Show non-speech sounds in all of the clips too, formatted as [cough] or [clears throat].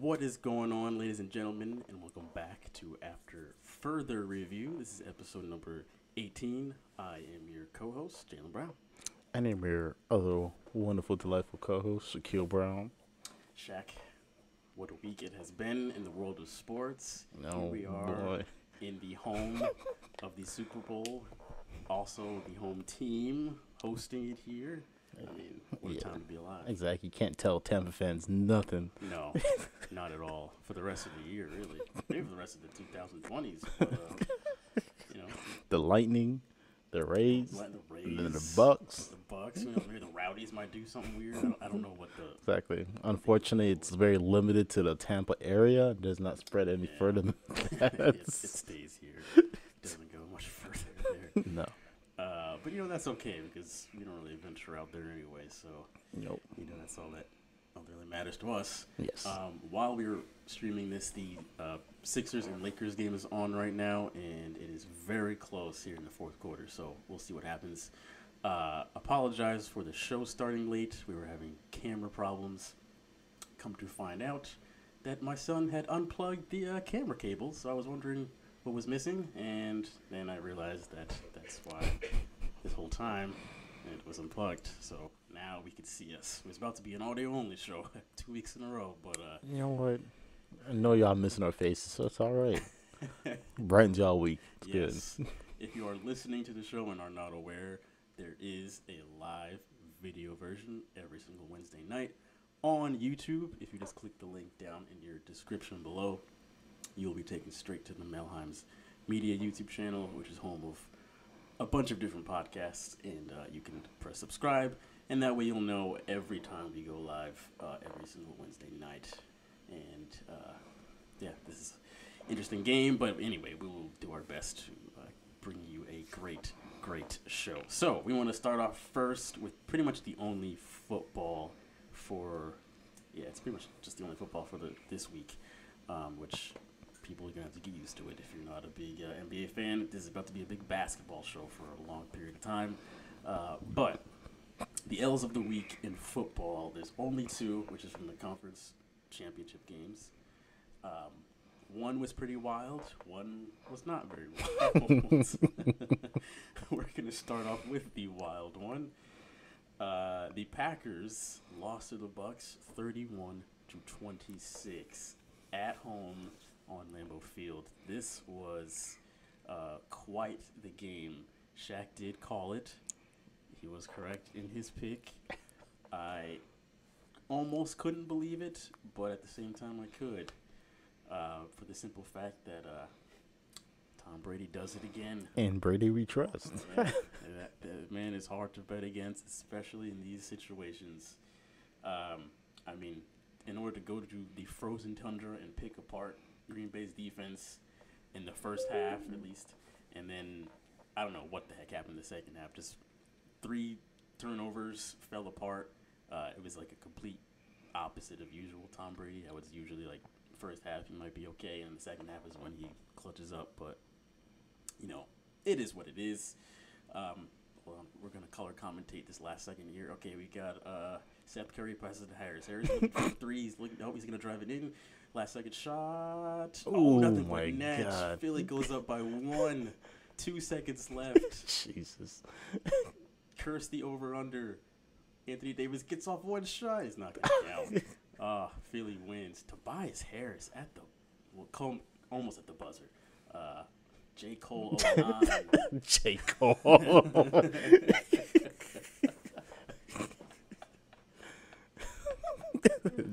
What is going on, ladies and gentlemen, and welcome back to After Further Review. This is episode number 18. I am your co host, Jalen Brown. And I'm your other wonderful, delightful co host, Shaquille Brown. Shaq, what a week it has been in the world of sports. No, Here we are boy. in the home [laughs] of the Super Bowl, also the home team hosting it here. I mean, what a Yeah. time to be alive. Exactly. You can't tell Tampa fans nothing. No, [laughs] not at all. For the rest of the year, really. Maybe for the rest of the 2020s. But, uh, you know, The Lightning, the Rays, the Rays, and then the Bucks. the Bucks. You know, maybe the Rowdies might do something weird. I don't, I don't know what the. Exactly. Unfortunately, it's very limited to the Tampa area. It does not spread any Yeah. further than [laughs] it, that. it stays here. It doesn't go much further than [laughs] there. no. Uh, but you know that's okay because we don't really venture out there anyway. So Nope. you know that's all that that really matters to us. Yes. Um, while we were streaming this, the uh, Sixers and Lakers game is on right now, and it is very close here in the fourth quarter. So we'll see what happens. Uh, apologize for the show starting late. We were having camera problems. Come to find out that my son had unplugged the uh, camera cable, so I was wondering what was missing, and then I realized that that's why this whole time it was unplugged. So now we could see us. It was about to be an audio only show [laughs] two weeks in a row, but uh, you know what? I know y'all missing our faces, so it's all right. [laughs] Brightens y'all week. It's yes, if you are listening to the show and are not aware, there is a live video version every single Wednesday night on YouTube. If you just click the link down in your description below, you'll be taken straight to the Melheims Media YouTube channel, which is home of a bunch of different podcasts, and uh, you can press subscribe, and that way you'll know every time we go live uh, every single Wednesday night. And uh, yeah, this is interesting game, but anyway, we will do our best to uh, bring you a great, great show. So we want to start off first with pretty much the only football for yeah, it's pretty much just the only football for the this week, um, which people are gonna have to get used to it if you're not a big uh, NBA fan. This is about to be a big basketball show for a long period of time, uh, but the L's of the week in football. There's only two, which is from the conference championship games. Um, one was pretty wild. One was not very [laughs] wild. [laughs] We're gonna start off with the wild one. Uh, the Packers lost to the Bucks, 31 to 26, at home on Lambeau Field. This was uh, quite the game. Shaq did call it. He was correct in his pick. I almost couldn't believe it, but at the same time, I could. Uh, for the simple fact that uh, Tom Brady does it again. And Brady we trust. Yeah, [laughs] that, that man is hard to bet against, especially in these situations. Um, I mean, in order to go to the frozen tundra and pick apart Green Bay's defense in the first half, at least, and then I don't know what the heck happened in the second half. Just three turnovers fell apart. Uh, it was like a complete opposite of usual Tom Brady. I was usually like first half he might be okay, and the second half is when he clutches up. But you know, it is what it is. Um, well, we're gonna color commentate this last second here. Okay, we got uh, Seth Curry passes to Harris. Harris [laughs] three. He's looking. Oh, he's gonna drive it in. Last second shot. oh, Ooh, nothing my net. God. Philly goes up by one. [laughs] Two seconds left. Jesus. [laughs] Curse the over under. Anthony Davis gets off one shot. He's not gonna count. [laughs] Ah, Philly wins. Tobias Harris at the well, come almost at the buzzer. Uh, J Cole [laughs] 09. J. [laughs] Cole.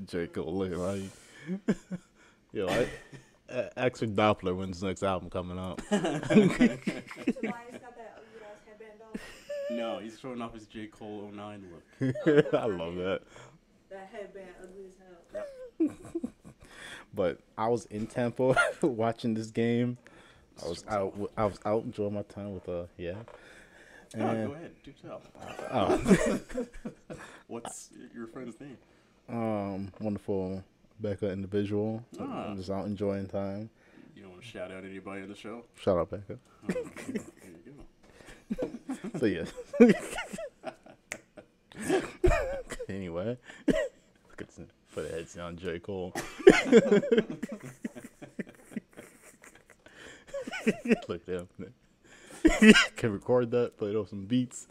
J. Cole looking like. Yo, I, uh, Axel Doppler when's next album coming out? Tobias got that ugly ass headband on. No, he's showing off his J Cole 09 look. [laughs] I love that. That headband ugly as hell. [laughs] But I was in Tampa [laughs] watching this game. I was out. w- I was out enjoying my time with uh yeah. Oh, And, go ahead, do tell. oh, What's your friend's name? um, wonderful Becca individual. Ah. I'm just out enjoying time. You don't want to shout out anybody in the show? Shout out Becca. Oh, okay, there you go. [laughs] So yeah. [laughs] anyway, look at this. Put a headset on J. Cole. Look at him. Can record that, play those some beats.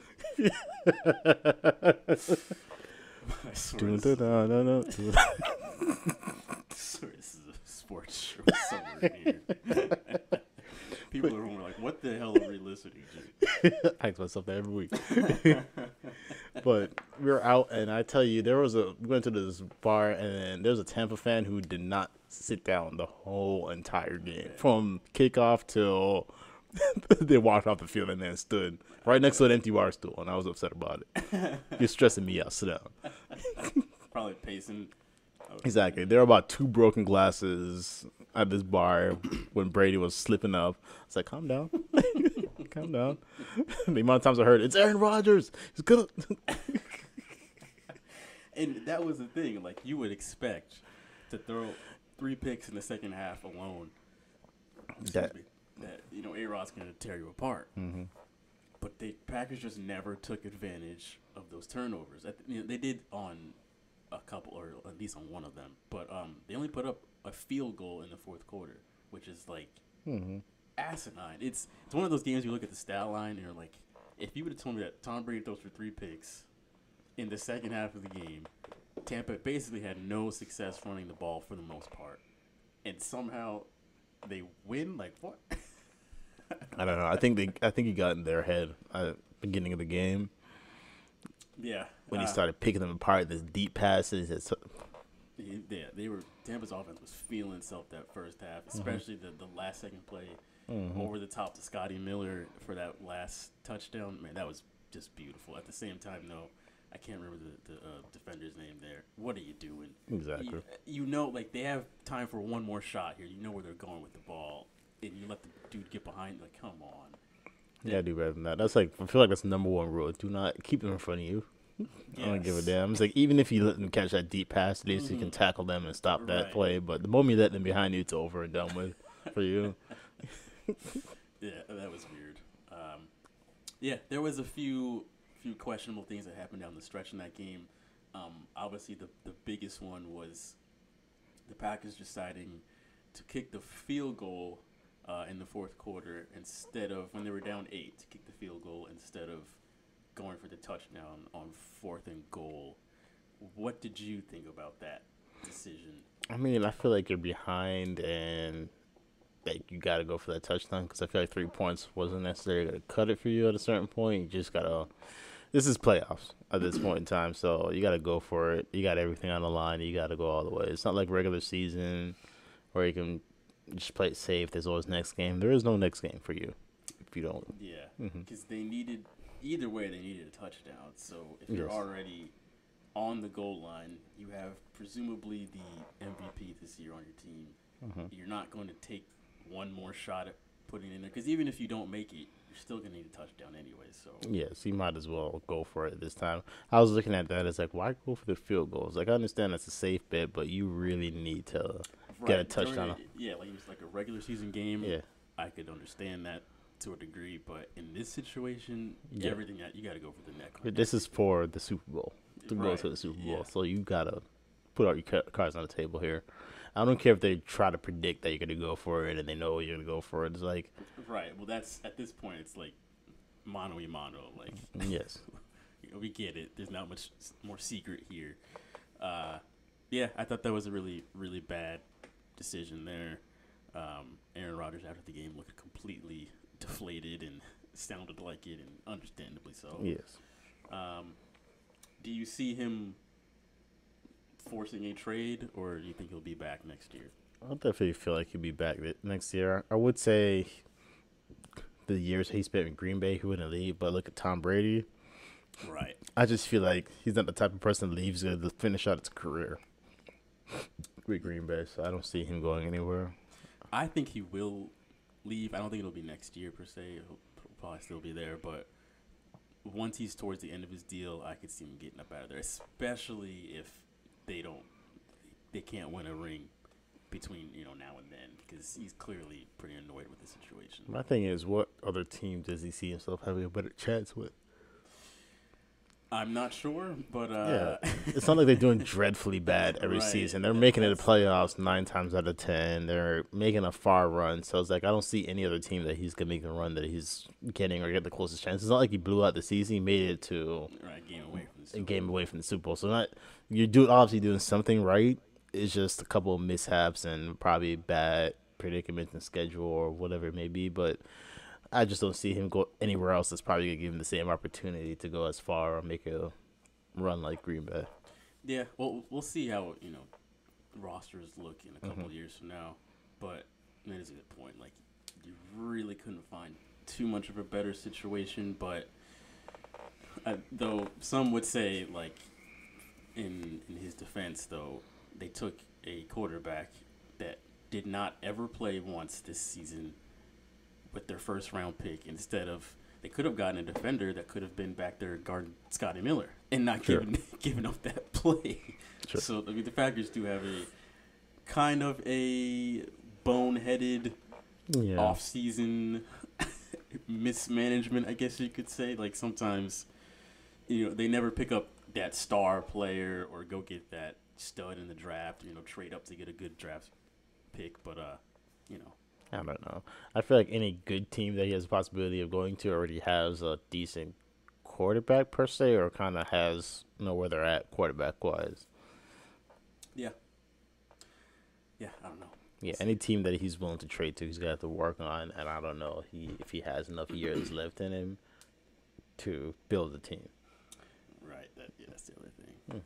This is a sports show somewhere here. [laughs] People are like, "What the hell are we listening to?" [laughs] I ask myself that every week. [laughs] but we were out, and I tell you, there was a we went to this bar, and there was a Tampa fan who did not sit down the whole entire game from kickoff till [laughs] they walked off the field and then stood right next to an empty bar stool, and I was upset about it. You're stressing me out. Sit down. Probably pacing. Exactly. There were about two broken glasses at this bar when Brady was slipping up. It's like, calm down. Calm down. [laughs] the amount of times I heard, it's Aaron Rodgers. He's good. [laughs] And that was the thing. Like you would expect to throw three picks in the second half alone. That- me, that you know, A Rod's going to tear you apart. Mhm. But the Packers just never took advantage of those turnovers. The- you know, they did on a couple, or at least on one of them. But um, they only put up a field goal in the fourth quarter, which is like Mhm. Asinine. It's it's one of those games you look at the stat line and you're like, if you would have told me that Tom Brady throws for three picks in the second half of the game, Tampa basically had no success running the ball for the most part, and somehow they win. Like what? [laughs] I don't know. I think they. I think he got in their head at the beginning of the game yeah, when he uh, started picking them apart. This deep passes. It's, Yeah, they were Tampa's offense was feeling itself that first half, especially the the last second play over the top to Scotty Miller for that last touchdown. Man, that was just beautiful. At the same time, though, I can't remember the, the uh, defender's name there. What are you doing? Exactly. You, you know, like they have time for one more shot here. You know where they're going with the ball, and you let the dude get behind. Like, come on. yeah, do better than that. That's like I feel like that's the number one rule. Do not keep them in front of you. I don't give a damn. It's like even if you let them catch that deep pass, at least you can tackle them and stop that Right. play. But the moment you let them behind you, it's over and done with for you. [laughs] [laughs] Yeah, that was weird. Um, yeah, there was a few few questionable things that happened down the stretch in that game. Um, obviously, the the biggest one was the Packers deciding to kick the field goal uh, in the fourth quarter instead of when they were down eight to kick the field goal instead of going for the touchdown on fourth and goal. What did you think about that decision? I mean, I feel like you're behind and like you got to go for that touchdown because I feel like three points wasn't necessarily going to cut it for you at a certain point. You just gotta. This is playoffs at this point in time, so you got to go for it. You got everything on the line. You got to go all the way. It's not like regular season where you can just play it safe. There's always next game. There is no next game for you if you don't. Yeah, because they needed either way they needed a touchdown. So if you're Yes. already on the goal line, you have presumably the MVP this year on your team. Mhm. You're not going to take one more shot at putting it in there because even if you don't make it, you're still going to need a touchdown anyway. So Yes, you might as well go for it this time. I was looking at that. It's like, why go for the field goals? Like, I understand that's a safe bet, but you really need to get a touchdown. Yeah, like it's like a regular season game. Yeah. I could understand that to a degree, but in this situation, Yeah. everything that you got to go for the neck. But This is for the Super Bowl to go to the Super Bowl, yeah. so you gotta put all your cards on the table here. I don't care if they try to predict that you're gonna go for it and they know you're gonna go for it. It's like, Right. Well, that's at this point, it's like mano y mano. Like yes, [laughs] we get it. There's not much more secret here. Uh, yeah, I thought that was a really, really bad decision there. Um, Aaron Rodgers after the game looked completely deflated and [laughs] sounded like it, and understandably so. yes. Um, do you see him forcing a trade, or do you think he'll be back next year? I definitely feel like he'll be back next year. I would say the years he spent in Green Bay, he wouldn't leave. But look at Tom Brady. Right. I just feel like he's not the type of person that leaves to finish out his career with Green Bay. So I don't see him going anywhere. I think he will leave. I don't think it'll be next year per se. He'll probably still be there, but once he's towards the end of his deal, I could see him getting up out of there. Especially if they don't, they can't win a ring between you know now and then, because he's clearly pretty annoyed with the situation. My thing is, what other team does he see himself having a better chance with? I'm not sure, but uh, Yeah, [laughs] it's not like they're doing dreadfully bad every Right, season. They're that- making it to playoffs nine times out of ten. They're making a far run, so it's like I don't see any other team that he's gonna make a run that he's getting or get the closest chance. It's not like he blew out the season; he made it to right game away from the a Super game Bowl. away from the Super Bowl. So not you're doing obviously doing something right. It's just a couple of mishaps and probably bad predicaments in schedule or whatever it may be. But I just don't see him go anywhere else that's probably gonna give him the same opportunity to go as far or make a run like Green Bay. Yeah, well, we'll see how you know rosters look in a Mm-hmm. couple of years from now. But that is a good point. Like, you really couldn't find too much of a better situation. But uh, though some would say, like, in in his defense, though they took a quarterback that did not ever play once this season with their first round pick instead of they could have gotten a defender that could have been back there guarding Scotty Miller and not Sure. giving [laughs] giving up that play. Sure. So I mean the Packers do have a kind of a boneheaded Yeah. off season [laughs] mismanagement, I guess you could say. Like sometimes you know, they never pick up that star player or go get that stud in the draft, you know, trade up to get a good draft pick, but uh, you know, I don't know. I feel like any good team that he has a possibility of going to already has a decent quarterback per se, or kind of has know where they're at quarterback wise. yeah. Yeah, I don't know. Yeah, any team that he's willing to trade to, he's gonna have to work on, and I don't know if he if he has enough years left in him to build a team. Right. That yeah, that's the other thing.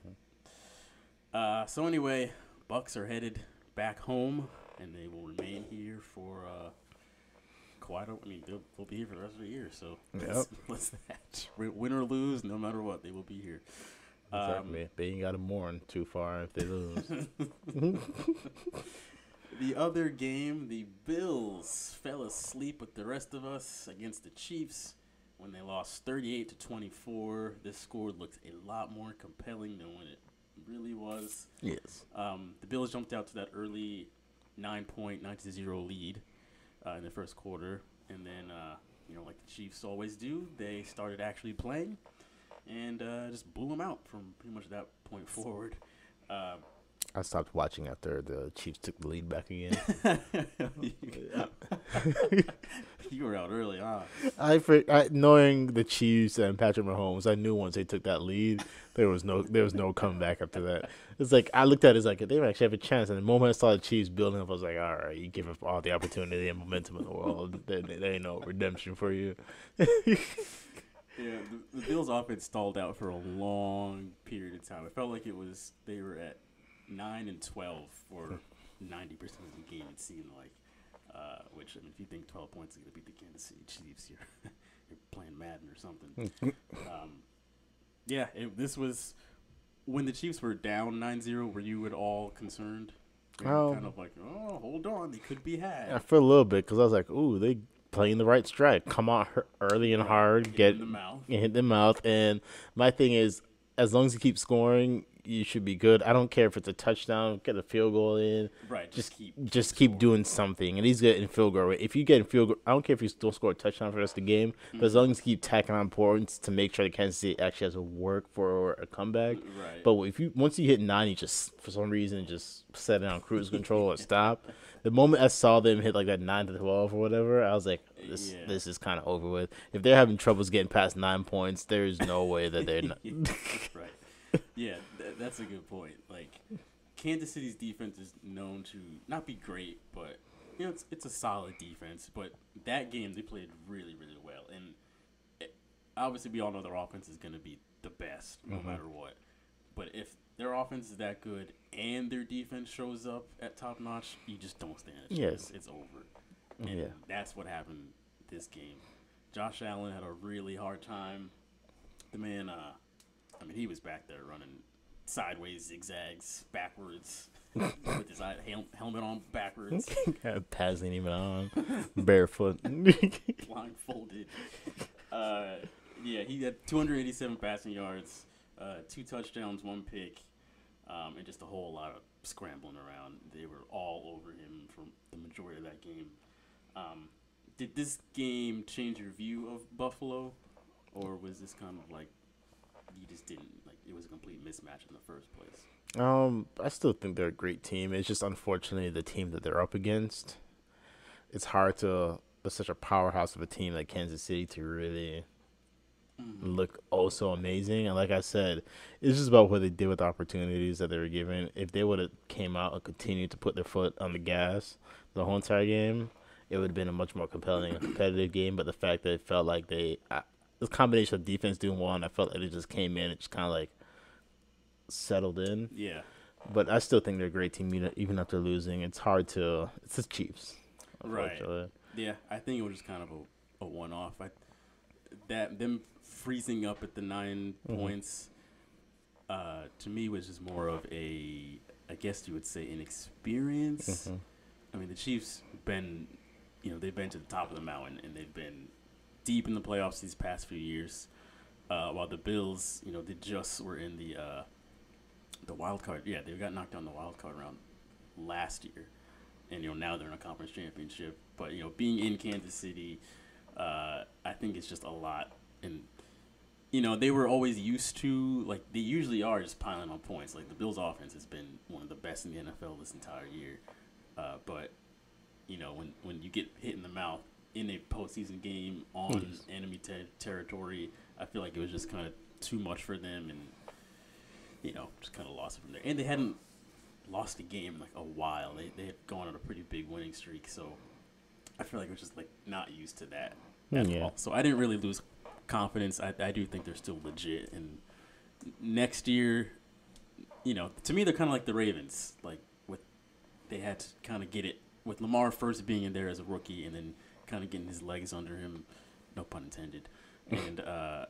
Uh, so anyway, Bucks are headed back home, and they will remain here for uh, quite a. I mean, they'll, they'll be here for the rest of the year. So [laughs] what's, what's that? Win or lose, no matter what, they will be here. Um, Exactly. they ain't got to mourn too far if they lose. [laughs] [laughs] The other game, the Bills fell asleep with the rest of us against the Chiefs when they lost 38 to 24. This score looked a lot more compelling than when it really was. yes. Um, the Bills jumped out to that early nine point, 9 to 0 lead uh, in the first quarter. And then, uh, you know, like the Chiefs always do, they started actually playing and uh, just blew them out from pretty much that point forward. Uh, I stopped watching after the Chiefs took the lead back again. [laughs] [laughs] [laughs] you were out early, huh? I, for, I knowing the Chiefs and Patrick Mahomes, I knew once they took that lead, there was no there was no comeback after that. It's like I looked at it as like they actually have a chance, and the moment I saw the Chiefs building up, I was like, all right, you give up all the opportunity and momentum in the world. [laughs] there, there ain't no redemption for you. [laughs] Yeah, the, the Bills' offense stalled out for a long period of time. It felt like it was they were at nine and twelve for ninety percent of the game. It seemed like, uh, which I mean, if you think twelve points is going to beat the Kansas City Chiefs, you're [laughs] you're playing Madden or something. um, yeah, it, this was when the Chiefs were down 9-0, Were you at all concerned? Um, kind of like, oh, hold on, they could be had. I feel a little bit because I was like, ooh, they playing the right strike. Come out early and hard, Hit get in the mouth. and hit the mouth. And my thing is, as long as you keep scoring, you should be good. I don't care if it's a touchdown, get a field goal in. Right, just keep Just keep doing something, and he's getting field goal. If you get in field goal, I don't care if you don't score a touchdown for the rest of the game, but as mm-hmm. long as you keep tacking on points to make sure that Kansas City actually has a work for a comeback. Right. But if you once you hit nine, you just for some reason just set it on cruise control or [laughs] stop. The moment I saw them hit like that nine to twelve or whatever, I was like, this Yeah. this is kind of over with. If they're having troubles getting past nine points, there is no way that they're not. [laughs] right. Yeah, th- that's a good point. Like, Kansas City's defense is known to not be great, but you know it's it's a solid defense. But that game they played really really well, and it, obviously we all know their offense is going to be the best no mm-hmm. matter what. But if their offense is that good and their defense shows up at top notch, you just don't stand a chance. Yes. It's over. Mm-hmm. And Yeah. that's what happened this game. Josh Allen had a really hard time. The man, uh, I mean, he was back there running sideways, zigzags, backwards, [laughs] with his hel- helmet on backwards, [laughs] Pads ain't even on, barefoot. [laughs] blindfolded. Uh, yeah, he had 287 passing yards, uh, two touchdowns, one pick, um, and just a whole lot of scrambling around. They were all over him for the majority of that game. Um, did this game change your view of Buffalo, or was this kind of like you just didn't like it was a complete mismatch in the first place. Um, I still think they're a great team. It's just unfortunately the team that they're up against. It's hard to, with such a powerhouse of a team like Kansas City, to really Mm-hmm. look oh so amazing. And like I said, it's just about what they did with the opportunities that they were given. If they would have came out and continued to put their foot on the gas the whole entire game, it would have been a much more compelling and competitive game. But the fact that it felt like they, this combination of defense doing well, and I felt like they just came in and just kind of like settled in. Yeah, But I still think they're a great team, even- after losing. It's hard to. It's the Chiefs. Right. yeah. I think it was just kind of a, a one off. I that them freezing up at the 9 Mhm. points uh, to me was just more of a I guess you would say inexperience. Mhm. I mean, the Chiefs been, you know, they've been to the top of the mountain and they've been deep in the playoffs these past few years. Uh, while the Bills, you know, they just were in the uh, the wild card. Yeah, they got knocked down the wild card round last year, and you know now they're in a conference championship. But you know, being in Kansas City, uh, I think it's just a lot. And you know, they were always used to like they usually are just piling on points. Like the Bills' offense has been one of the best in the NFL this entire year. Uh, but you know, when when you get hit in the mouth in a postseason game on Yes. enemy ter- territory, I feel like it was just kind of too much for them, and you know, just kind of lost it from there. And they hadn't lost a game in like a while. They they had gone on a pretty big winning streak, so I feel like it was just like not used to that mm, at Yeah. all. So I didn't really lose confidence. I I do think they're still legit, and next year, you know, to me they're kind of like the Ravens. Like with they had to kind of get it with Lamar first being in there as a rookie, and then kind of getting his legs under him, no pun intended, and uh,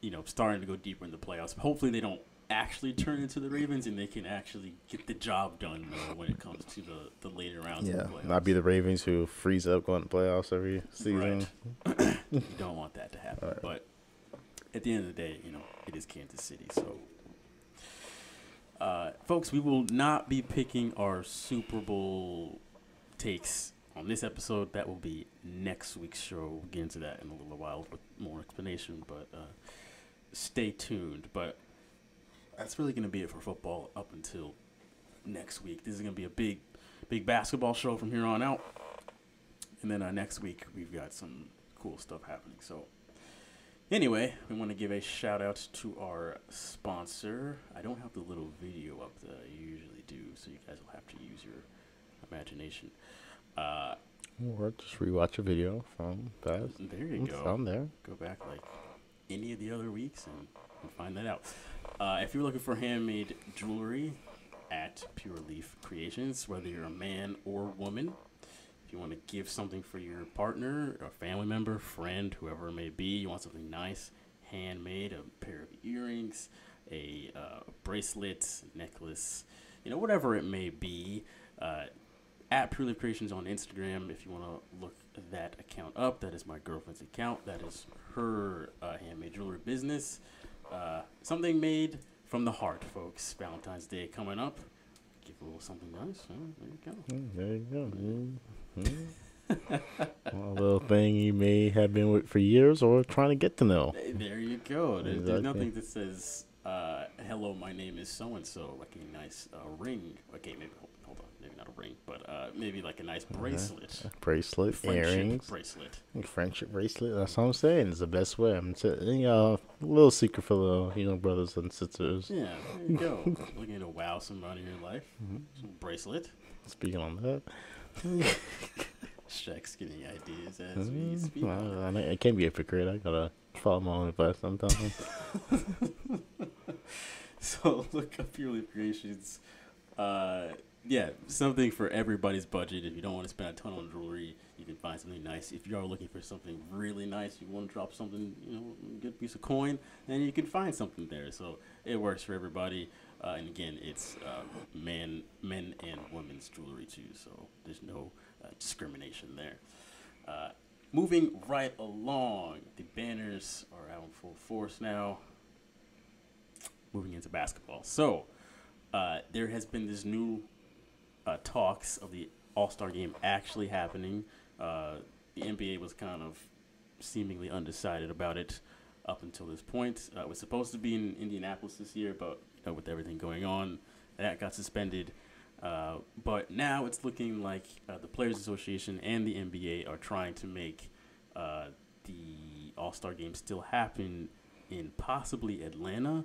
you know, starting to go deeper in the playoffs. Hopefully, they don't actually turn into the Ravens, and they can actually get the job done uh, when it comes to the the later rounds. Yeah, of the playoffs. not be the Ravens who freeze up going to playoffs every season. Right. you [coughs] don't want that to happen. Right. But at the end of the day, you know, it is Kansas City. So, uh, folks, we will not be picking our Super Bowl takes on this episode. That will be next week's show. We'll get into that in a little while with more explanation. But uh, stay tuned. But that's really going to be it for football up until next week. This is going to be a big, big basketball show from here on out. And then uh, next week, we've got some cool stuff happening. So, anyway, we want to give a shout out to our sponsor. I don't have the little video up that I usually do, so you guys will have to use your imagination. Uh, Or just rewatch a video from past. there you It's go. on there. Go back like any of the other weeks and, and find that out. Uh, if you're looking for handmade jewelry at Pure Lief Creations, whether you're a man or woman, if you want to give something for your partner, a family member, friend, whoever it may be, you want something nice, handmade, a pair of earrings, a uh, bracelet, necklace, you know, whatever it may be. Uh, at Pure Lief Creations on Instagram, if you want to look that account up, that is my girlfriend's account. That is her uh, handmade jewelry business. Uh, something made from the heart, folks. Valentine's Day coming up. Give a little something nice. Huh? There you go. Mm, There you go. Mm, mm. [laughs] a little thing you may have been with for years or trying to get to know. There you go. There's, there's nothing that says, uh, hello, my name is so and so, like a nice uh, ring. Okay, maybe, ring, but uh, maybe like a nice bracelet. Bracelet, Friendship earrings, bracelet. friendship bracelet. That's what I'm saying. It's the best way. I'm t- you know, a little secret for the you know brothers and sisters. Yeah, there you go. [laughs] Looking to wow somebody in your life. Some bracelet. Speaking on that, [laughs] Shaq's getting ideas as we Mm, speak. well, I, mean, I can't be a hypocrite. I gotta follow my own advice sometimes. [laughs] So look up Pure Lief Creations. Uh, yeah, something for everybody's budget. If you don't want to spend a ton on jewelry, you can find something nice. If you are looking for something really nice, you want to drop something, you know, good piece of coin, then you can find something there. So it works for everybody. Uh, and again, it's uh, man, men and women's jewelry too. So there's no uh, discrimination there. Uh, moving right along, the banners are out in full force now moving into basketball. So, uh, there has been this new uh, talks of the All Star game actually happening. Uh, the NBA was kind of seemingly undecided about it. up until this point. Uh, it was supposed to be in Indianapolis this year, but you know, with everything going on, that got suspended. Uh, but now it's looking like uh, the Players Association and the NBA are trying to make uh, the All Star game still happen in possibly Atlanta.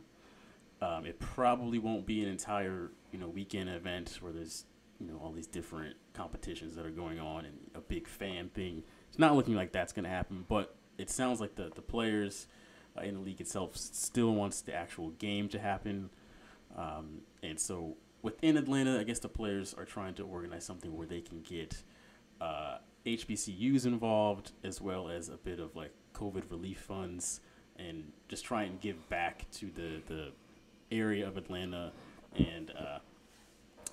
Um, it probably won't be an entire you know weekend event where there's you know all these different competitions that are going on and a big fan thing. It's not looking like that's going to happen, but it sounds like the the players uh, in the league itself still wants the actual game to happen, um, and so within Atlanta, I guess the players are trying to organize something where they can get uh, HBCUs involved as well as a bit of like COVID relief funds and just try and give back to the the area of Atlanta and. Uh,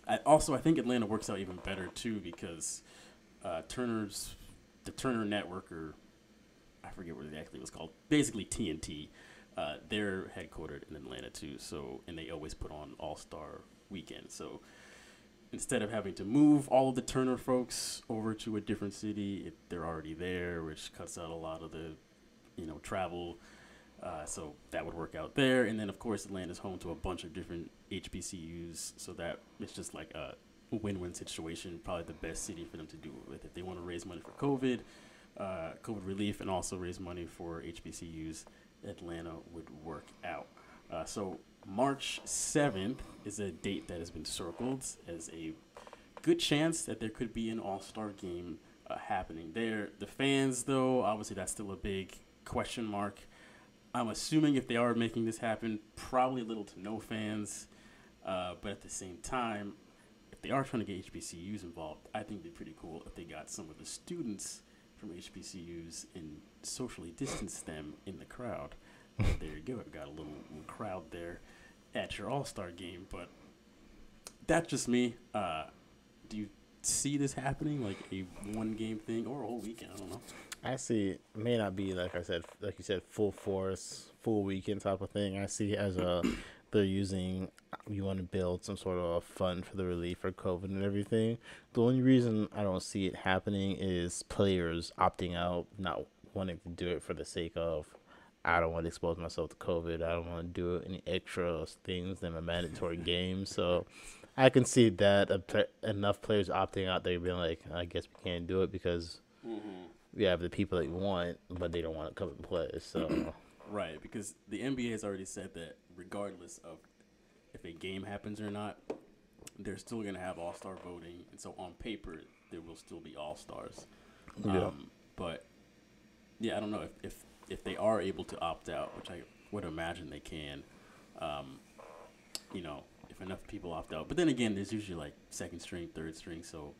I, also, I think Atlanta works out even better too because uh, Turner's the Turner Network, or I forget what it actually was called. Basically, TNT. Uh, they're headquartered in Atlanta too, so and they always put on All Star Weekend. So instead of having to move all of the Turner folks over to a different city, it, they're already there, which cuts out a lot of the you know travel. Uh, so that would work out there, and then of course Atlanta's home to a bunch of different HBCUs, so that it's just like a win-win situation. Probably the best city for them to do it with if they want to raise money for COVID, uh, COVID relief, and also raise money for HBCUs. Atlanta would work out. Uh, so March seventh is a date that has been circled as a good chance that there could be an All-Star game uh, happening there. The fans, though, obviously that's still a big question mark. I'm assuming if they are making this happen, probably little to no fans. Uh, but at the same time, if they are trying to get HBCUs involved, I think it'd be pretty cool if they got some of the students from HBCUs and socially distance them in the crowd. [laughs] there you go. Got a little, little crowd there at your All Star game. But that's just me. Uh, do you see this happening, like a one game thing or a whole weekend? I don't know. I see it may not be like I said, like you said, full force, full weekend type of thing. I see as a [coughs] they're using you want to build some sort of fund for the relief for COVID and everything. The only reason I don't see it happening is players opting out, not wanting to do it for the sake of I don't want to expose myself to COVID. I don't want to do any extra things than a mandatory [laughs] game. So I can see that a enough players opting out, they've been like, I guess we can't do it because mm-hmm. We have the people that you want, but they don't want to come and play. So [clears throat] Right, because the NBA has already said that regardless of if a game happens or not, they're still going to have All Star voting, and so on paper there will still be All Stars. Yeah. Um, but yeah, I don't know if, if if they are able to opt out, which I would imagine they can. Um, you know, if enough people opt out, but then again, there's usually like second string, third string, so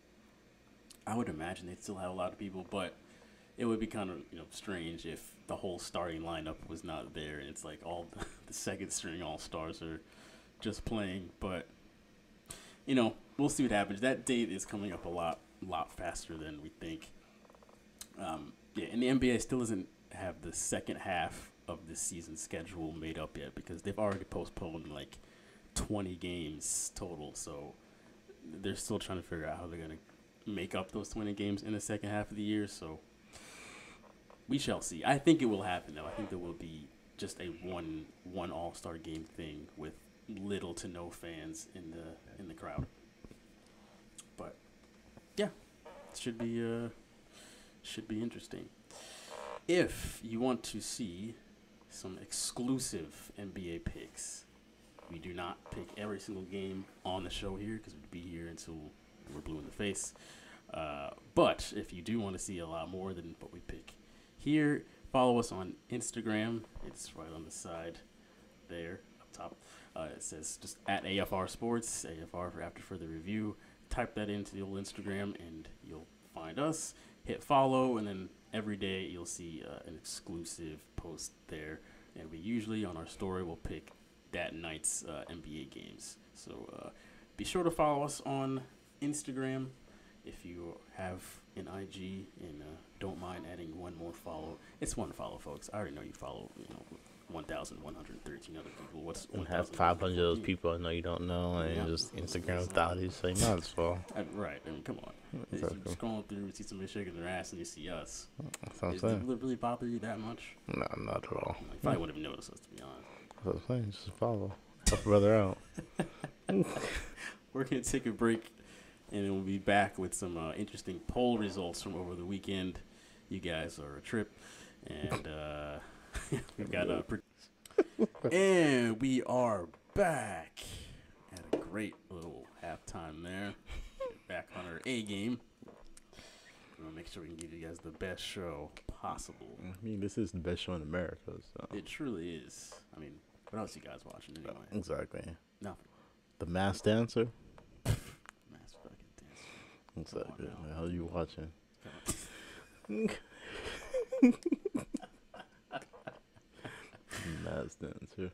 I would imagine they'd still have a lot of people, but it would be kind of you know strange if the whole starting lineup was not there it's like all [laughs] the, the second string all stars are just playing but you know we'll see what happens. That date is coming up a lot lot faster than we think. Um, yeah and the nba still doesn't have the second half of the season schedule made up yet because they've already postponed like 20 games total so they're still trying to figure out how they're going to make up those 20 games in the second half of the year so we shall see. I think it will happen though. I think there will be just a one one All Star game thing with little to no fans in the in the crowd. But yeah, should be uh should be interesting. If you want to see some exclusive NBA picks, we do not pick every single game on the show here because we'd be here until we're blue in the face. Uh, but if you do want to see a lot more than what we pick here, follow us on Instagram. It's right on the side there up top. Uh, it says just at AFR Sports, AFR for After Further Review. Type that into the old Instagram and you'll find us. Hit follow, and then every day you'll see uh, an exclusive post there. And we usually on our story will pick that night's uh, NBA games. So uh, be sure to follow us on Instagram if you have an IG and uh, don't mind adding one more follow. It's one follow, folks. I already know you follow, you know, 1,113 other people. What's And have 500 of those people I know you don't know, and Yeah. just Instagram thoughties. So [laughs] you might as well. Right. I mean, come on. If Exactly. You scrolling through and see somebody shaking their ass and you see us. That's what I'm Is it really bother you that much? No, not at all. Like, probably wouldn't have noticed us, to be honest. That's what I'm saying. Just follow. Help brother out. [laughs] We're going to take a break and then we'll be back with some uh, interesting poll results from over the weekend. You guys are a trip. And uh, [laughs] we've got [laughs] a. Pre- and we are back. Had a great little halftime there. Back on our A game. Going to make sure we can give you guys the best show possible. I mean, this is the best show in America. So. It truly is. I mean, what else you guys watching anyway? Exactly. Nothing. The Masked Dancer. Mass fucking dance. Come on Exactly. now. The hell you watching? Come Masked Dancer.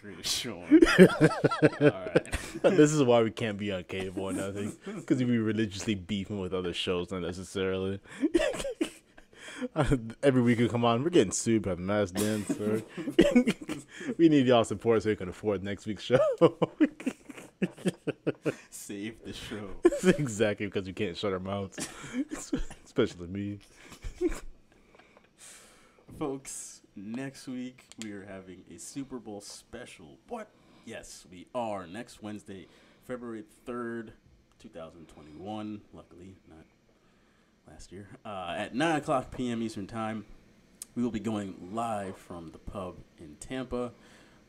Greatest show. All right. [laughs] this is why we can't be on cable or nothing. Because we religiously beefing with other shows, not necessarily. [laughs] [laughs] Every week we come on, we're getting sued by the Masked Dancer. [laughs] we need y'all support so we can afford next week's show. [laughs] Save the show. exactly because we can't shut our mouths, especially me. Folks, next week we are having a Super Bowl special. What? Yes, we are. Next Wednesday, February 3rd, 2021. Luckily, not last year. Uh, at 9 o'clock p.m. Eastern Time, we will be going live from the pub in Tampa.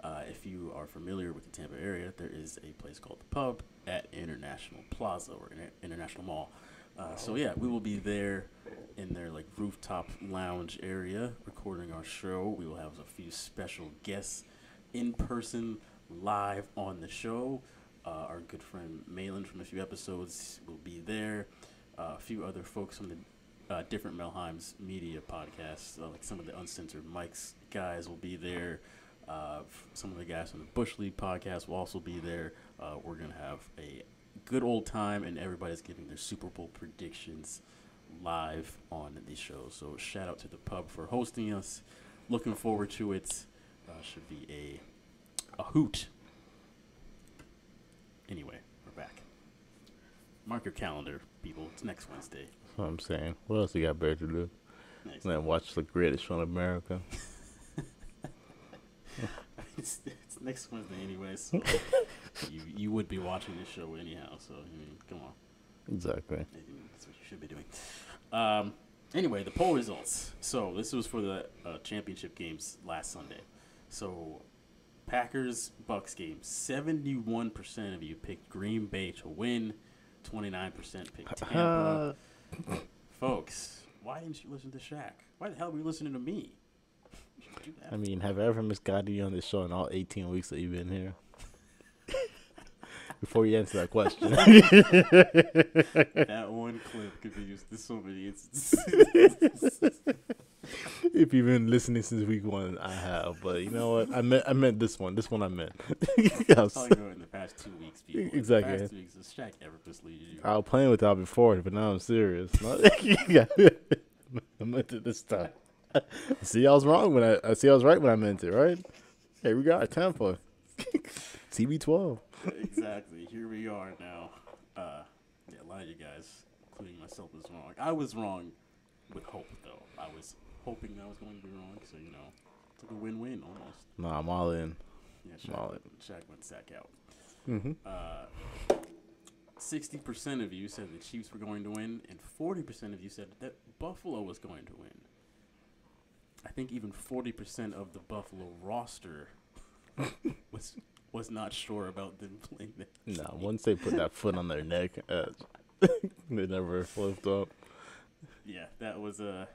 Uh, if you are familiar with the Tampa area, there is a place called the Pub at International Plaza or Inter- International Mall. Uh, so yeah, we will be there in their like rooftop lounge area recording our show. We will have a few special guests in person, live on the show. Uh, our good friend Malin from a few episodes will be there. A few other folks from the uh, different Melheim's media podcasts, uh, like some of the uncensored mics guys, will be there. Uh, some of the guys from the Bush League podcast will also be there. Uh, we're gonna have a good old time, and everybody's giving their Super Bowl predictions live on the show. So shout out to the pub for hosting us. Looking forward to it. Uh, should be a a hoot. Anyway. Mark your calendar, people. It's next Wednesday. That's what I'm saying. What else you got better to do Next than watch the greatest show in America? [laughs] it's, it's next Wednesday anyway, so [laughs] you you would be watching this show anyhow. So I mean, come on, Exactly. That's what you should be doing. Um, anyway, the poll results. So this was for the uh, championship games last Sunday. So Packers Bucks game. Seventy one percent of you picked Green Bay to win. Twenty nine percent picked Tampa. Folks, why didn't you listen to Shaq? Why the hell were you listening to me? You should do that. I mean, have I ever misguided you on this show in all 18 weeks that you've been here? [laughs] Before you answer that question. [laughs] that one clip could be used in so many instances. If you've been listening since week one, I have. But you know what? I meant I meant this one. This one I meant. [laughs] Talking in the past two weeks, people. Exactly. The past two weeks, Shaq ever misleaded you? I was playing with y'all before, but now I'm serious. [laughs] Yeah. [laughs] I meant it this time. see, I was wrong when I, I see I was right when I meant it, right? Hey, we got a Tampa. TB12. exactly. Here we are now. Uh, yeah, a lot of you guys, including myself, was wrong. I was wrong with hope, though. I was hoping I was going to be wrong, so you know, it's like a win-win almost. Nah, I'm all in. Yeah, Shaq, Solid. went, Shaq went sack out. Mm-hmm. Uh, Sixty percent of you said the Chiefs were going to win, and forty percent of you said that Buffalo was going to win. I think even forty percent of the Buffalo roster [laughs] was was not sure about them [laughs] playing that. Nah, once they put that foot on their neck, uh, [laughs] they never flipped up. Yeah, that was a. Uh,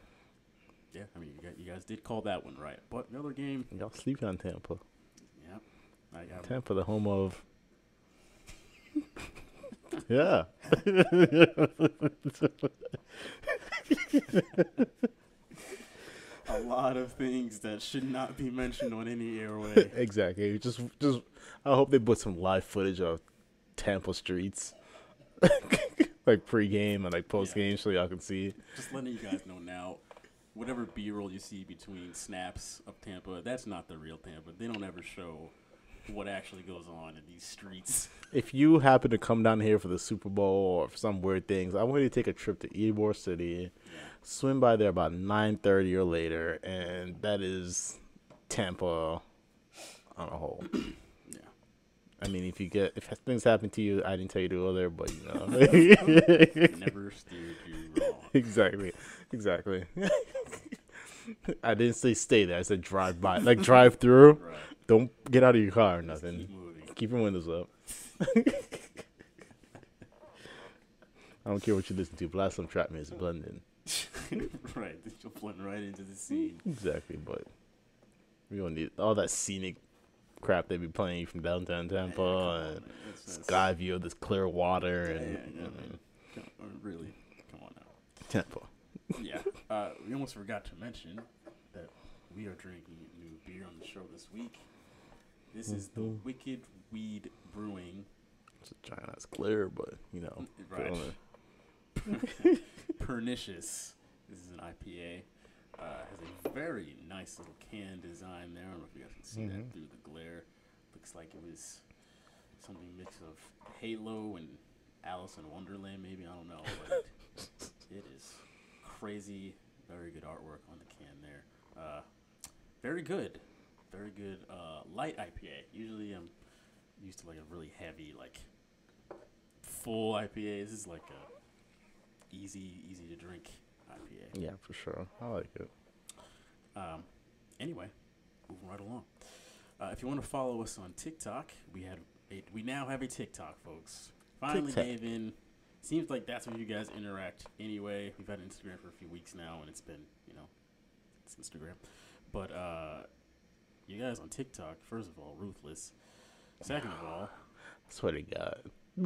yeah, I mean, you guys, you guys did call that one right, but another game. Y'all sleeping on Tampa. Yeah, I got Tampa, the home of. [laughs] yeah. a lot of things that should not be mentioned on any airway. exactly. Just, just. I hope they put some live footage of Tampa streets. [laughs] like pre-game and like post-game, so y'all can see. Just letting you guys know now, whatever B-roll you see between snaps of Tampa, that's not the real Tampa. They don't ever show what actually goes on in these streets. If you happen to come down here for the Super Bowl or for some weird things, I want you to take a trip to Ybor City, Yeah. swim by there about nine thirty or later, and that is Tampa on a whole. [clears throat] Yeah. I mean, if you get if things happen to you, I didn't tell you to go there, but you know, [laughs] Never steered you wrong. [laughs] exactly, exactly. [laughs] [laughs] I didn't say stay there. I said drive by, like drive through. [laughs] Right. Don't get out of your car or Just nothing. keep. Keep your windows up. [laughs] I don't care what you listen to. Blast some trap music, blend in. right. You'll blend right into the scene. Exactly, but we don't need all that scenic crap they be playing from downtown Yeah, Tampa come on, and man. That's- that's- sky view of this clear water Yeah, and yeah, I yeah, mean, come- really, come on now. Tampa. Yeah. Uh, we almost forgot to mention that we are drinking new beer on the show this week. This is the Mhm. Wicked Weed Brewing. It's trying not to clear, but you know, Right. feeling [laughs] it. [laughs] Pernicious. This is an IPA. Uh, has a very nice little can design there. I don't know if you guys can see Mhm. that through the glare. Looks like it was something mix of Halo and Alice in Wonderland, maybe. I don't know. But [laughs] it is crazy. Very good artwork on the can there. Uh, very good. Very good. Uh, light IPA. Usually I'm used to like a really heavy, like full IPA. This is like a easy, easy to drink IPA. Yeah, for sure. I like it. Um, anyway, moving right along. Uh, if you want to follow us on TikTok, we had a, we now have a TikTok, folks. Finally TikTok. gave in. Seems like that's where you guys interact anyway. We've had Instagram for a few weeks now, and it's been you know, it's Instagram. But uh, you guys on TikTok, first of all, ruthless. Second of all, [sighs] I swear to God. [laughs] all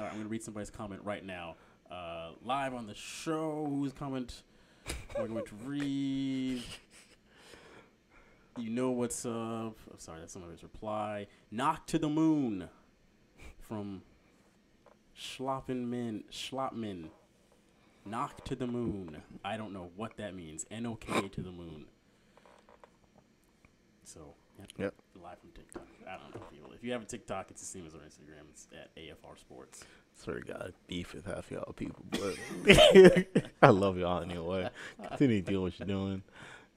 right, I'm gonna read somebody's comment right now. Uh, live on the show, whose comment we're going to read. You know what's up? I'm sorry, that's somebody's reply. Knock to the moon from Schloppenman. Schlopman. Knock to the moon. I don't know what that means. N O K to the moon. So, yep, live from TikTok. I don't know, people. If you have a TikTok, it's the same as our Instagram. It's at AFR Sports. Swear to God, beef with half y'all people, but [laughs] [laughs] I love y'all anyway. Continue doing what you're doing.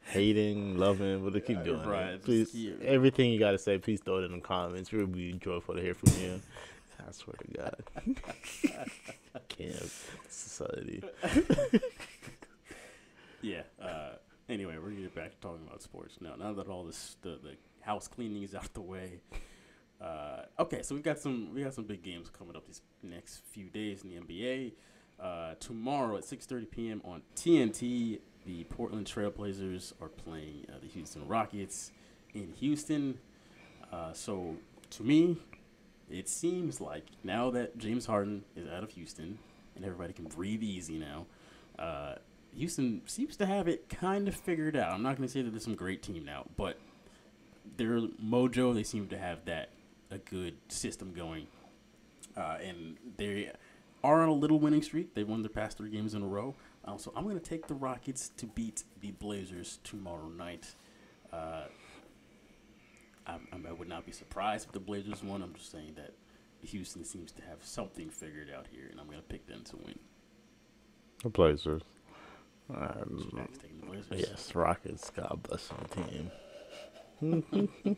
Hating, loving, but keep doing Right, it. Please, everything you gotta say, please throw it in the comments. We'll be joyful to hear from you. I swear to God. [laughs] Can't society. [laughs] Yeah. Uh, anyway, we're gonna get back to talking about sports now. Now that all this the, the house cleaning is out the way. Uh, okay, so we got some we got some big games coming up these next few days in the NBA. Uh, tomorrow at 6:30 p.m. on TNT, the Portland Trailblazers are playing uh, the Houston Rockets in Houston. Uh, so to me, it seems like now that James Harden is out of Houston and everybody can breathe easy now, uh, Houston seems to have it kind of figured out. I'm not going to say that they're some great team now, but their mojo, they seem to have that a good system going, uh, and they are on a little winning streak. They've won their past three games in a row. So I'm going to take the Rockets to beat the Blazers tomorrow night. Uh, I, I would not be surprised if the Blazers won. I'm just saying that Houston seems to have something figured out here, and I'm going to pick them to win. The Blazers. Um, the Blazers. yes, Rockets. God bless the team. [laughs]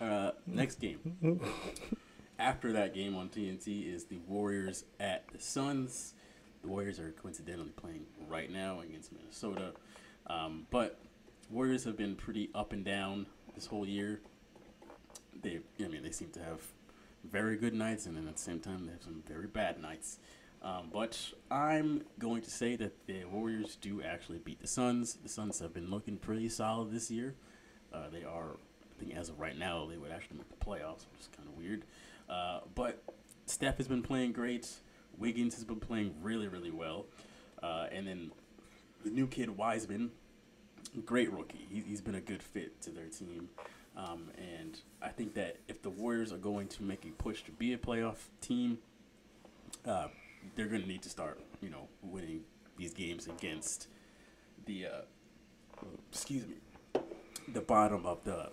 Uh, next game. After that game on TNT is the Warriors at the Suns. The Warriors are coincidentally playing right now against Minnesota. Um, but Warriors have been pretty up and down this whole year. They, I mean, they seem to have very good nights, and then at the same time, they have some very bad nights. Um, but I'm going to say that the Warriors do actually beat the Suns. The Suns have been looking pretty solid this year. Uh, they are, I think, as of right now, they would actually make the playoffs, which is kind of weird. Uh, but Steph has been playing great. Wiggins has been playing really, really well. Uh, and then the new kid Wiseman, great rookie. He, he's been a good fit to their team. Um, and I think that if the Warriors are going to make a push to be a playoff team, uh, they're going to need to start, you know, winning these games against the, uh, excuse me, the bottom of the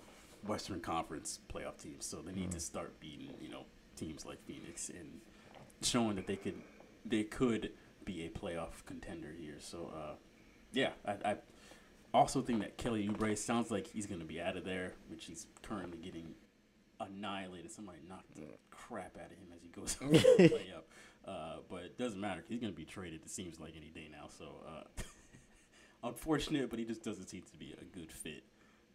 Western Conference playoff teams. So they need to start beating, you know, teams like Phoenix and showing that they could, they could be a playoff contender here. So, uh, yeah, I, I also think that Kelly Oubre sounds like he's going to be out of there, which he's currently getting annihilated. Somebody knocked the crap out of him as he goes [laughs] up for the layup. Uh, but it doesn't matter. he's going to be traded. It seems like any day now. So uh, [laughs] unfortunate, but he just doesn't seem to be a good fit.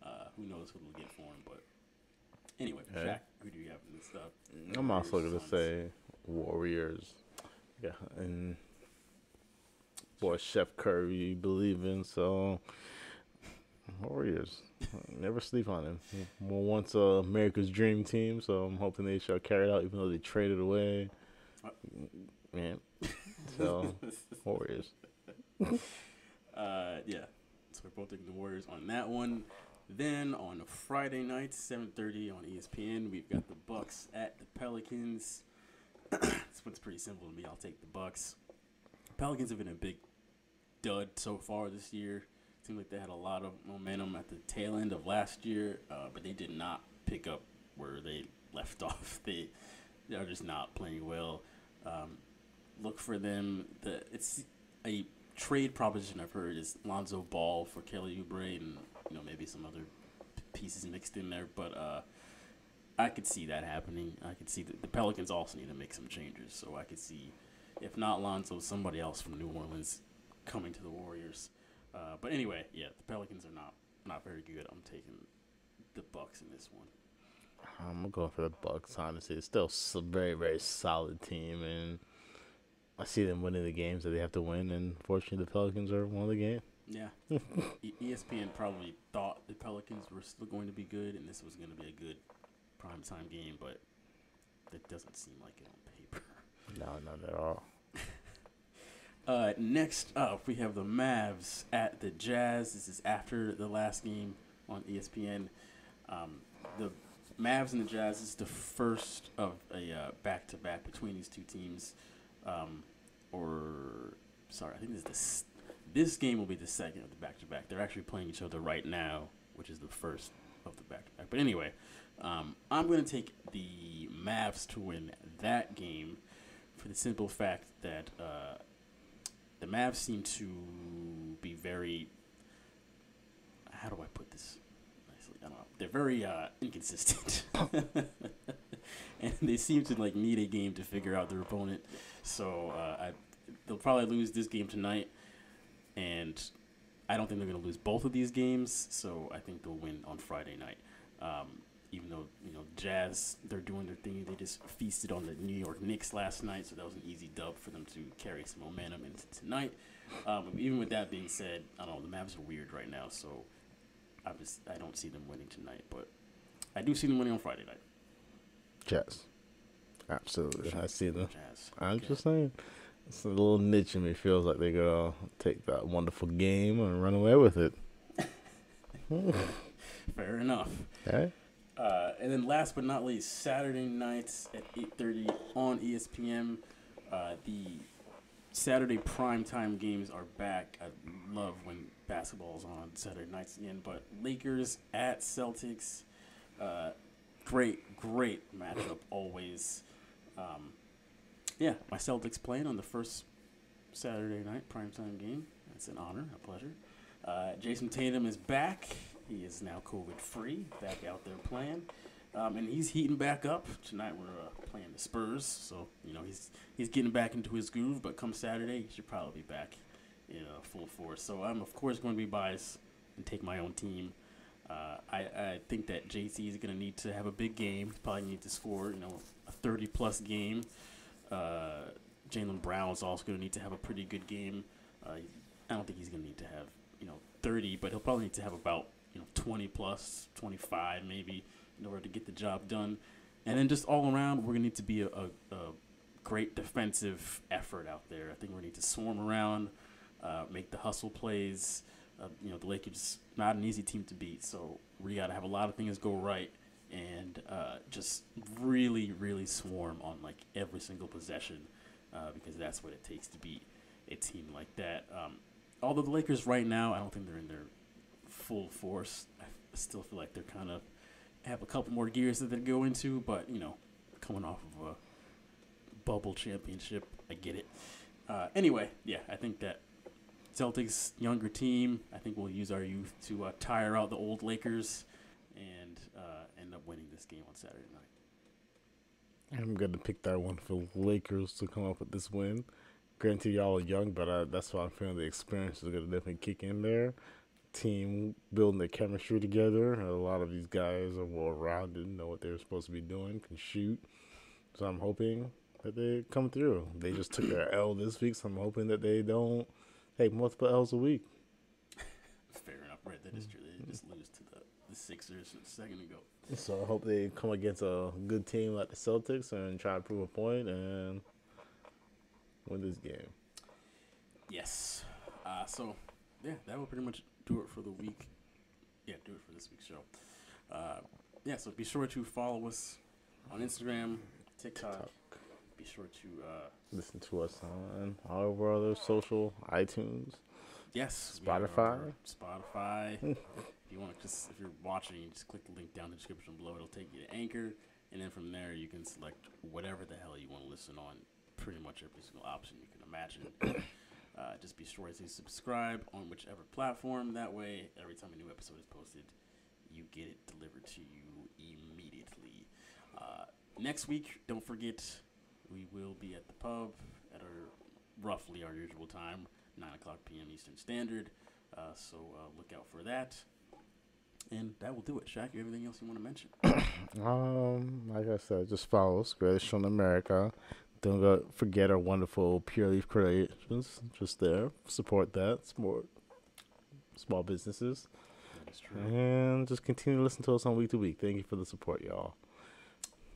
Uh, who knows who will get for him? But anyway. Shaq, who do you have in this stuff? I'm also gonna say Warriors. Yeah, and boy, Chef Curry you believe in so. Warriors, never sleep on them. He was once uh, America's dream team, so I'm hoping they shall carry it out, even though they traded away. Man, so [laughs] Warriors. Uh, yeah. So we're both taking the Warriors on that one. Then on Friday night, 7:30 on ESPN, we've got the Bucks at the Pelicans. [clears throat] this one's pretty simple to me. I'll take the Bucks. Pelicans have been a big dud so far this year. Seemed like they had a lot of momentum at the tail end of last year, uh, but they did not pick up where they left [laughs] off. They they are just not playing well. Um, look for them. The it's a trade proposition I've heard is Lonzo Ball for Kelly Oubre and you know maybe some other pieces mixed in there, but uh, I could see that happening. I could see that the Pelicans also need to make some changes, so I could see if not Lonzo, somebody else from New Orleans coming to the Warriors. Uh, but anyway, yeah, the Pelicans are not not very good. I'm taking the Bucks in this one. I'm going for the Bucks. Honestly, it's still a very, very solid team, and I see them winning the games that they have to win. And fortunately, the Pelicans are one of the game. Yeah, [laughs] ESPN probably thought the Pelicans were still going to be good, and this was going to be a good primetime game, but that doesn't seem like it on paper. No, not at all. Uh, next up, we have the Mavs at the Jazz. This is after the last game on ESPN. Um, the Mavs and the Jazz is the first of a uh, back-to-back between these two teams. Um, or sorry, I think this is the this game will be the second of the back-to-back. They're actually playing each other right now, which is the first of the back-to-back. But anyway, um, I'm going to take the Mavs to win that game for the simple fact that. Uh, the Mavs seem to be very. How do I put this nicely? I don't know. They're very uh, inconsistent, [laughs] and they seem to like need a game to figure out their opponent. So uh, I, they'll probably lose this game tonight, and I don't think they're going to lose both of these games. So I think they'll win on Friday night. Um, even though you know Jazz, they're doing their thing. They just feasted on the New York Knicks last night, so that was an easy dub for them to carry some momentum into tonight. Um, even with that being said, I don't know the Mavs are weird right now, so I just I don't see them winning tonight, but I do see them winning on Friday night. Jazz. Absolutely. I see them. Jazz. I'm Okay. just saying. It's a little niche in me. Feels like they're going to take that wonderful game and run away with it. [laughs] fair enough. Okay? Uh, and then last but not least, Saturday nights at 8:30 on ESPN. Uh, the Saturday primetime games are back. I love when basketball is on Saturday nights again. But Lakers at Celtics, uh, great, great matchup always. Um, yeah, my Celtics playing on the first Saturday night primetime game. That's an honor, a pleasure. Uh, Jayson Tatum is back. He is now COVID free, back out there playing, um, and he's heating back up. Tonight we're uh, playing the Spurs, so you know he's he's getting back into his groove. But come Saturday, he should probably be back in uh, full force. So I'm of course going to be biased and take my own team. Uh, I, I think that JC is going to need to have a big game. He's probably need to score, you know, a 30 plus game. Uh, Jaylen Brown is also going to need to have a pretty good game. Uh, I don't think he's going to need to have, you know, 30, but he'll probably need to have about, you know, 20 plus, 25 maybe, in order to get the job done. And then just all around, we're going to need to be a, a, a great defensive effort out there. I think we need to swarm around, uh, make the hustle plays. Uh, you know, the Lakers not an easy team to beat, so we got to have a lot of things go right and uh, just really, really swarm on like every single possession. uh, because that's what it takes to beat a team like that. Um, although the Lakers right now, I don't think they're in their full force. I still feel like they're kind of have a couple more gears that they go into, but you know, coming off of a bubble championship, I get it. Uh, anyway, yeah, I think that Celtics younger team. I think we'll use our youth to uh, tire out the old Lakers and uh, end up winning this game on Saturday night. I'm gonna pick that one for Lakers to come up with this win. Granted, y'all are young, but uh, that's why I'm feeling the experience is gonna definitely kick in there. Team building their chemistry together. A lot of these guys are well rounded, know what they're supposed to be doing, can shoot. So I'm hoping that they come through. They just took their L this week, so I'm hoping that they don't take multiple L's a week. Fair enough, right? That is true. they just lose to the, the Sixers a second ago. So I hope they come against a good team like the Celtics and try to prove a point and win this game. Yes. Uh, so yeah, that will pretty much do it for the week. Yeah, do it for this week's show. Uh, yeah, so be sure to follow us on Instagram, TikTok. Be sure to uh, Listen to us on all of our other social iTunes. yes, Spotify. Spotify. [laughs] if you want to just if you're watching, you just click the link down in the description below. It'll take you to Anchor, and then from there you can select whatever the hell you want to listen on. Pretty much every single option you can imagine. [coughs] Uh, just be sure to subscribe on whichever platform. That way, every time a new episode is posted, you get it delivered to you immediately. Uh, next week, don't forget, we will be at the pub at our roughly our usual time, 9 o'clock p.m. Eastern Standard. Uh, so uh, look out for that. And that will do it. Shaq, you have anything else you want to mention? [coughs] Um, like I said, just follow Greatest Show in America. Don't go forget our wonderful Pure Lief Creations. Just there, support that, support small businesses, That is true. and just continue to listen to us on week to week. Thank you for the support, y'all.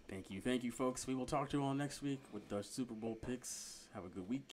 Thank you. Thank you, folks. We will talk to you all next week with our Super Bowl picks. Have a good week